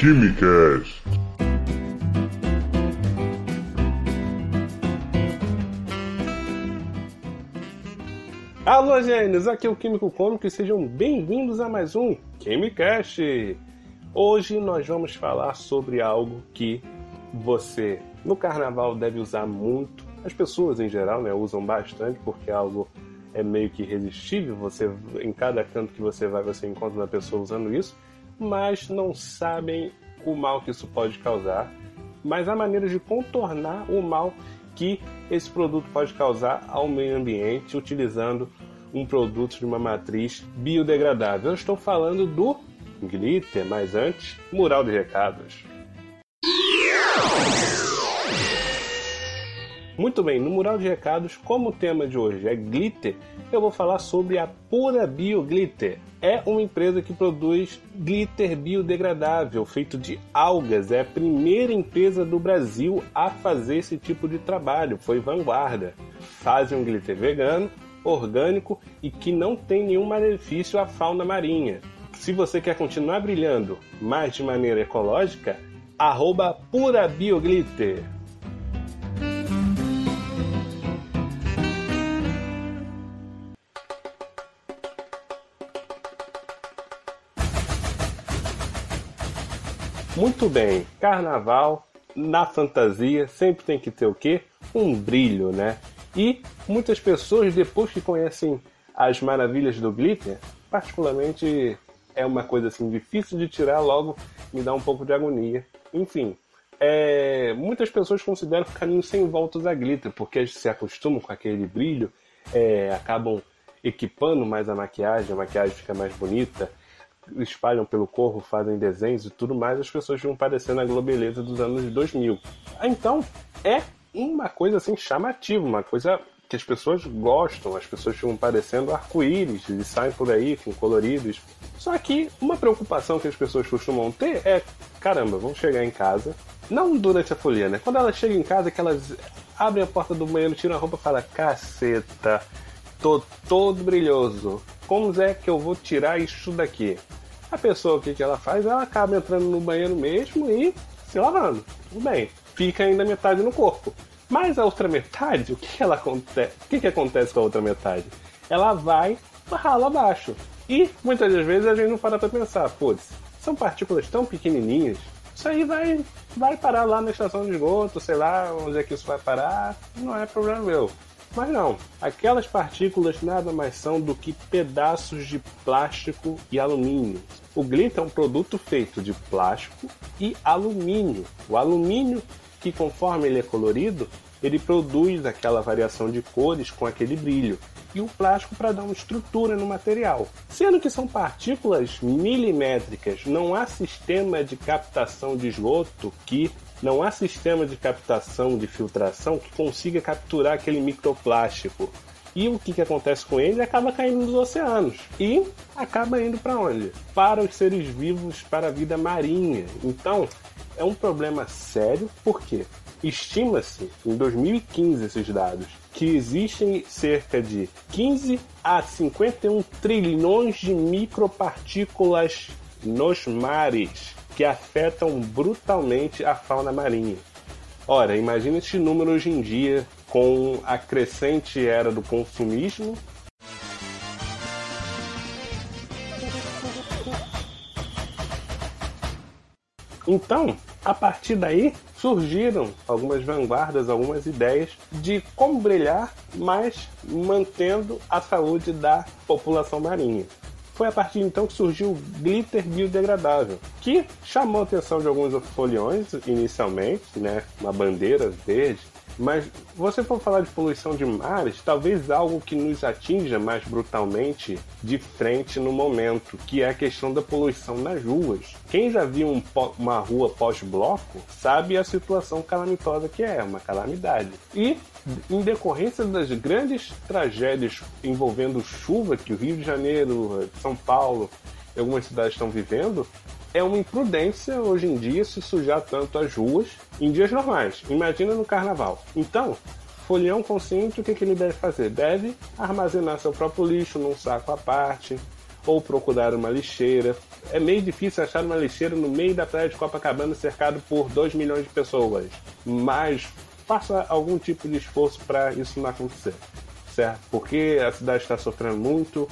Quimicast. Alô, gênios! Aqui é o Químico Cômico e sejam bem-vindos a mais um Quimicast. Hoje nós vamos falar sobre algo que você no carnaval deve usar muito. As pessoas em geral né, usam bastante porque é algo é meio que irresistível. Você em cada canto que você vai você encontra uma pessoa usando isso, mas não sabem o mal que isso pode causar, mas há maneiras de contornar o mal que esse produto pode causar ao meio ambiente utilizando um produto de uma matriz biodegradável. Eu estou falando do glitter, mas antes, mural de recados. Muito bem, no mural de recados, como o tema de hoje é glitter, eu vou falar sobre a Pura Bio Glitter. É uma empresa que produz glitter biodegradável feito de algas. É a primeira empresa do Brasil a fazer esse tipo de trabalho. Foi vanguarda. Fazem um glitter vegano, orgânico e que não tem nenhum malefício à fauna marinha. Se você quer continuar brilhando, mas de maneira ecológica, arroba Pura Bioglitter. Muito bem, carnaval, na fantasia, sempre tem que ter o quê? Um brilho, né? E muitas pessoas, depois que conhecem as maravilhas do glitter, particularmente é uma coisa assim difícil de tirar, logo me dá um pouco de agonia. Enfim, é, muitas pessoas consideram o caminho sem voltas a glitter, porque se acostumam com aquele brilho, é, acabam equipando mais a maquiagem, a maquiagem fica mais bonita, espalham pelo corpo, fazem desenhos e tudo mais, as pessoas vão parecendo a globeleza dos anos 2000. Então, é uma coisa assim chamativa, uma coisa que as pessoas gostam, as pessoas ficam parecendo arco-íris e saem por aí com coloridos. Só que uma preocupação que as pessoas costumam ter é: caramba, vão chegar em casa, não durante a folia, né? Quando elas chegam em casa, que elas abrem a porta do banheiro, tiram a roupa e falam: caceta, tô todo brilhoso, como é que eu vou tirar isso daqui? A pessoa, o que, que ela faz? Ela acaba entrando no banheiro mesmo e se lavando. Tudo bem. Fica ainda metade no corpo. Mas a outra metade, o que, que ela acontece? O que, que acontece com a outra metade? Ela vai rala abaixo. E muitas das vezes a gente não para pra pensar, putz, são partículas tão pequenininhas, isso aí vai, vai parar lá na estação de esgoto, sei lá onde é que isso vai parar, não é problema meu. Mas não, aquelas partículas nada mais são do que pedaços de plástico e alumínio. O glitter é um produto feito de plástico e alumínio. O alumínio, que conforme ele é colorido, ele produz aquela variação de cores com aquele brilho. E o plástico para dar uma estrutura no material. Sendo que são partículas milimétricas, não há sistema de captação de esgoto que não há sistema de captação, de filtração que consiga capturar aquele microplástico. E o que, que acontece com ele? Acaba caindo nos oceanos. E acaba indo para onde? Para os seres vivos, para a vida marinha. Então, é um problema sério, porque estima-se, em 2015, esses dados, que existem cerca de 15 a 51 trilhões de micropartículas nos mares que afetam brutalmente a fauna marinha. Ora, imagine esse número hoje em dia com a crescente era do consumismo. Então, a partir daí surgiram algumas vanguardas, algumas ideias de como brilhar, mas mantendo a saúde da população marinha. Foi a partir então que surgiu o glitter biodegradável, que chamou a atenção de alguns foliões inicialmente, né? Uma bandeira verde. Mas você for falar de poluição de mares, talvez algo que nos atinja mais brutalmente de frente no momento, que é a questão da poluição nas ruas. Quem já viu um, uma rua pós-bloco sabe a situação calamitosa que é, uma calamidade. E em decorrência das grandes tragédias envolvendo chuva que o Rio de Janeiro, São Paulo e algumas cidades estão vivendo, é uma imprudência hoje em dia se sujar tanto as ruas em dias normais. Imagina no carnaval. Então, folião consciente, o que, que ele deve fazer? Deve armazenar seu próprio lixo num saco à parte, ou procurar uma lixeira. É meio difícil achar uma lixeira no meio da praia de Copacabana cercado por 2 milhões de pessoas, mas faça algum tipo de esforço para isso não acontecer, certo? Porque a cidade está sofrendo muito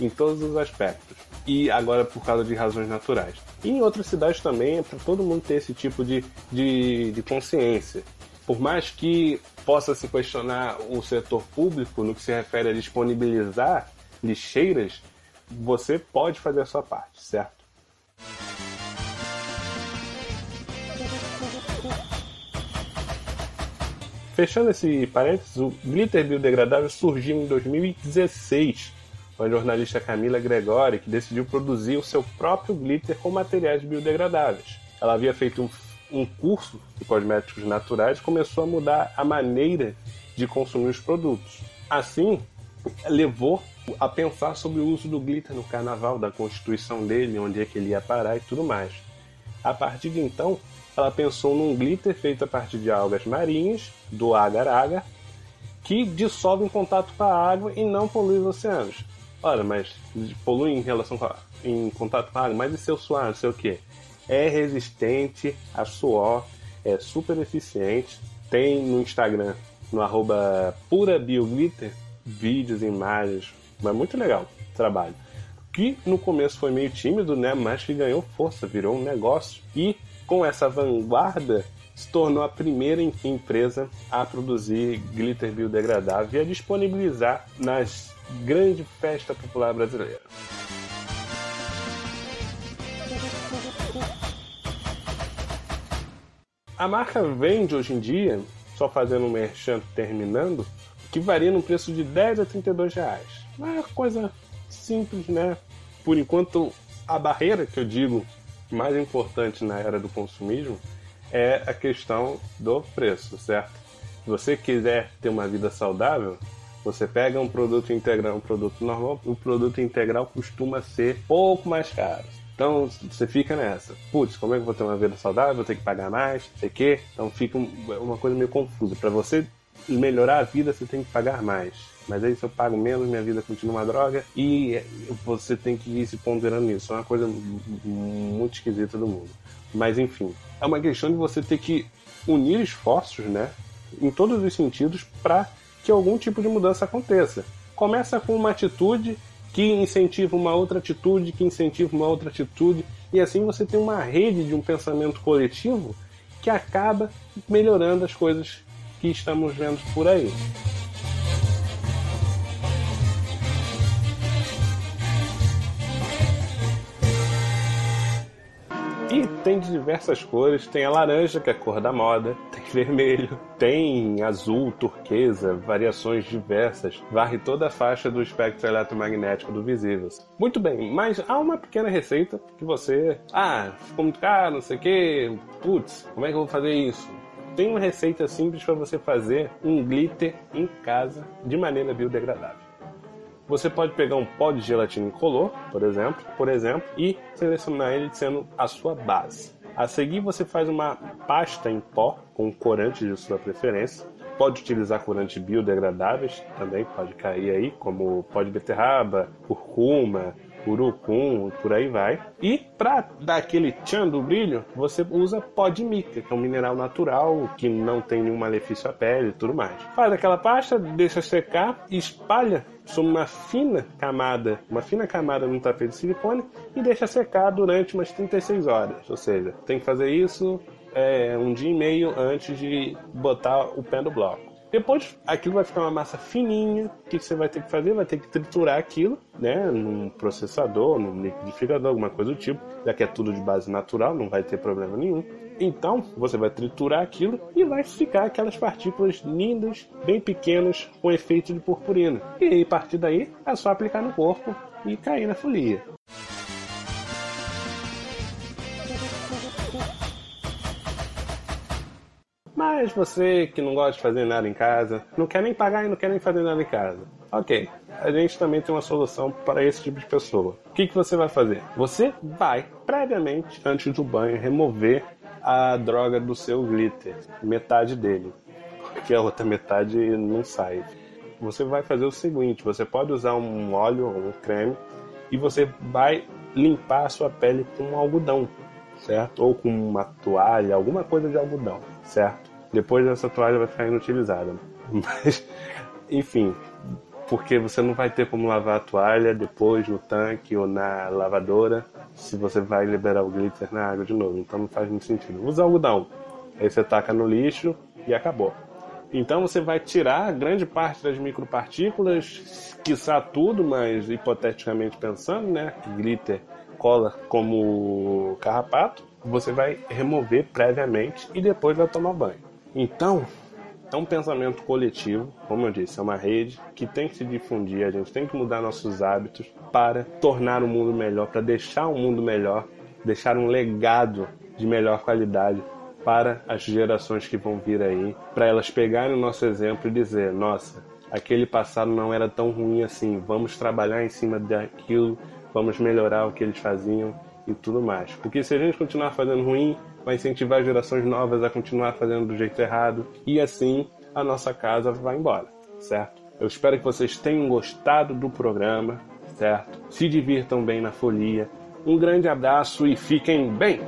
em todos os aspectos e agora por causa de razões naturais. E em outras cidades também é para todo mundo ter esse tipo de, de, de consciência. Por mais que possa se questionar o setor público no que se refere a disponibilizar lixeiras, você pode fazer a sua parte, certo? Fechando esse parênteses, o glitter biodegradável surgiu em 2016 com a jornalista Camila Gregori, que decidiu produzir o seu próprio glitter com materiais biodegradáveis. Ela havia feito um, um curso de cosméticos naturais e começou a mudar a maneira de consumir os produtos. Assim, levou a pensar sobre o uso do glitter no carnaval, da constituição dele, onde é que ele ia parar e tudo mais. A partir de então, ela pensou num glitter feito a partir de algas marinhas, do agar-agar, que dissolve em contato com a água e não polui os oceanos. Ora, mas polui em relação a, em contato com a água, mas e seu suar, não sei o que? É resistente a suor, é super eficiente. Tem no Instagram, no arroba purabioglitter, vídeos, imagens, mas muito legal o trabalho. Que no começo foi meio tímido, né? Mas que ganhou força, virou um negócio. E com essa vanguarda, se tornou a primeira empresa a produzir glitter biodegradável e a disponibilizar nas grande festa popular brasileira. A marca vende hoje em dia, só fazendo um merchan terminando, que varia no preço de 10 a 32 reais. É uma coisa simples, né? Por enquanto, a barreira que eu digo mais importante na era do consumismo é a questão do preço, certo? Se você quiser ter uma vida saudável, você pega um produto integral, um produto normal, o produto integral costuma ser pouco mais caro. Então você fica nessa. Putz, como é que eu vou ter uma vida saudável? Vou ter que pagar mais, sei o quê. Então fica uma coisa meio confusa. Para você melhorar a vida, você tem que pagar mais. Mas aí se eu pago menos, minha vida continua uma droga e você tem que ir se ponderando nisso. É uma coisa muito esquisita do mundo. Mas enfim, é uma questão de você ter que unir esforços, né? Em todos os sentidos para que algum tipo de mudança aconteça. Começa com uma atitude que incentiva uma outra atitude, que incentiva uma outra atitude, e assim você tem uma rede de um pensamento coletivo que acaba melhorando as coisas que estamos vendo por aí. E tem de diversas cores, tem a laranja, que é a cor da moda, vermelho, tem azul, turquesa, variações diversas, varre toda a faixa do espectro eletromagnético do visível. Muito bem, mas há uma pequena receita que você. Ah, ficou muito caro, não sei o quê. Putz, como é que eu vou fazer isso? Tem uma receita simples para você fazer um glitter em casa de maneira biodegradável. Você pode pegar um pó de gelatina incolor, por exemplo, por exemplo, e selecionar ele sendo a sua base. A seguir, você faz uma pasta em pó com corante de sua preferência. Pode utilizar corantes biodegradáveis, também pode cair aí, como pó de beterraba, curcuma, urucum, por aí vai. E para dar aquele tchan do brilho, você usa pó de mica, que é um mineral natural que não tem nenhum malefício à pele e tudo mais. Faz aquela pasta, deixa secar, espalha sobre uma fina camada, uma fina camada no tapete de silicone e deixa secar durante umas 36 horas. Ou seja, tem que fazer isso é, um dia e meio antes de botar o pé no bloco. Depois aquilo vai ficar uma massa fininha. O que você vai ter que fazer? Vai ter que triturar aquilo, né? Num processador, num liquidificador, alguma coisa do tipo. Já que é tudo de base natural, não vai ter problema nenhum. Então você vai triturar aquilo e vai ficar aquelas partículas lindas, bem pequenas, com efeito de purpurina. E aí, a partir daí, é só aplicar no corpo e cair na folia. Mas você que não gosta de fazer nada em casa, não quer nem pagar e não quer nem fazer nada em casa. Ok, a gente também tem uma solução para esse tipo de pessoa. O que, que você vai fazer? Você vai, previamente, antes do banho, remover a droga do seu glitter, metade dele, porque a outra metade não sai. Você vai fazer o seguinte: você pode usar um óleo ou um creme e você vai limpar a sua pele com algodão, certo? Ou com uma toalha, alguma coisa de algodão, certo? Depois essa toalha vai ficar inutilizada. Mas, enfim, porque você não vai ter como lavar a toalha depois no tanque ou na lavadora se você vai liberar o glitter na água de novo. Então não faz muito sentido. Usa algodão. Aí você taca no lixo e acabou. Então você vai tirar grande parte das micropartículas, quiçá tudo, mas hipoteticamente pensando, né? Glitter cola como carrapato, você vai remover previamente e depois vai tomar banho. Então, é um pensamento coletivo, como eu disse, é uma rede que tem que se difundir, a gente tem que mudar nossos hábitos para tornar o mundo melhor, para deixar o mundo melhor, deixar um legado de melhor qualidade para as gerações que vão vir aí, para elas pegarem o nosso exemplo e dizer: nossa, aquele passado não era tão ruim assim, vamos trabalhar em cima daquilo, vamos melhorar o que eles faziam e tudo mais. Porque se a gente continuar fazendo ruim, vai incentivar gerações novas a continuar fazendo do jeito errado e assim a nossa casa vai embora, certo? Eu espero que vocês tenham gostado do programa, certo? Se divirtam bem na folia. Um grande abraço e fiquem bem!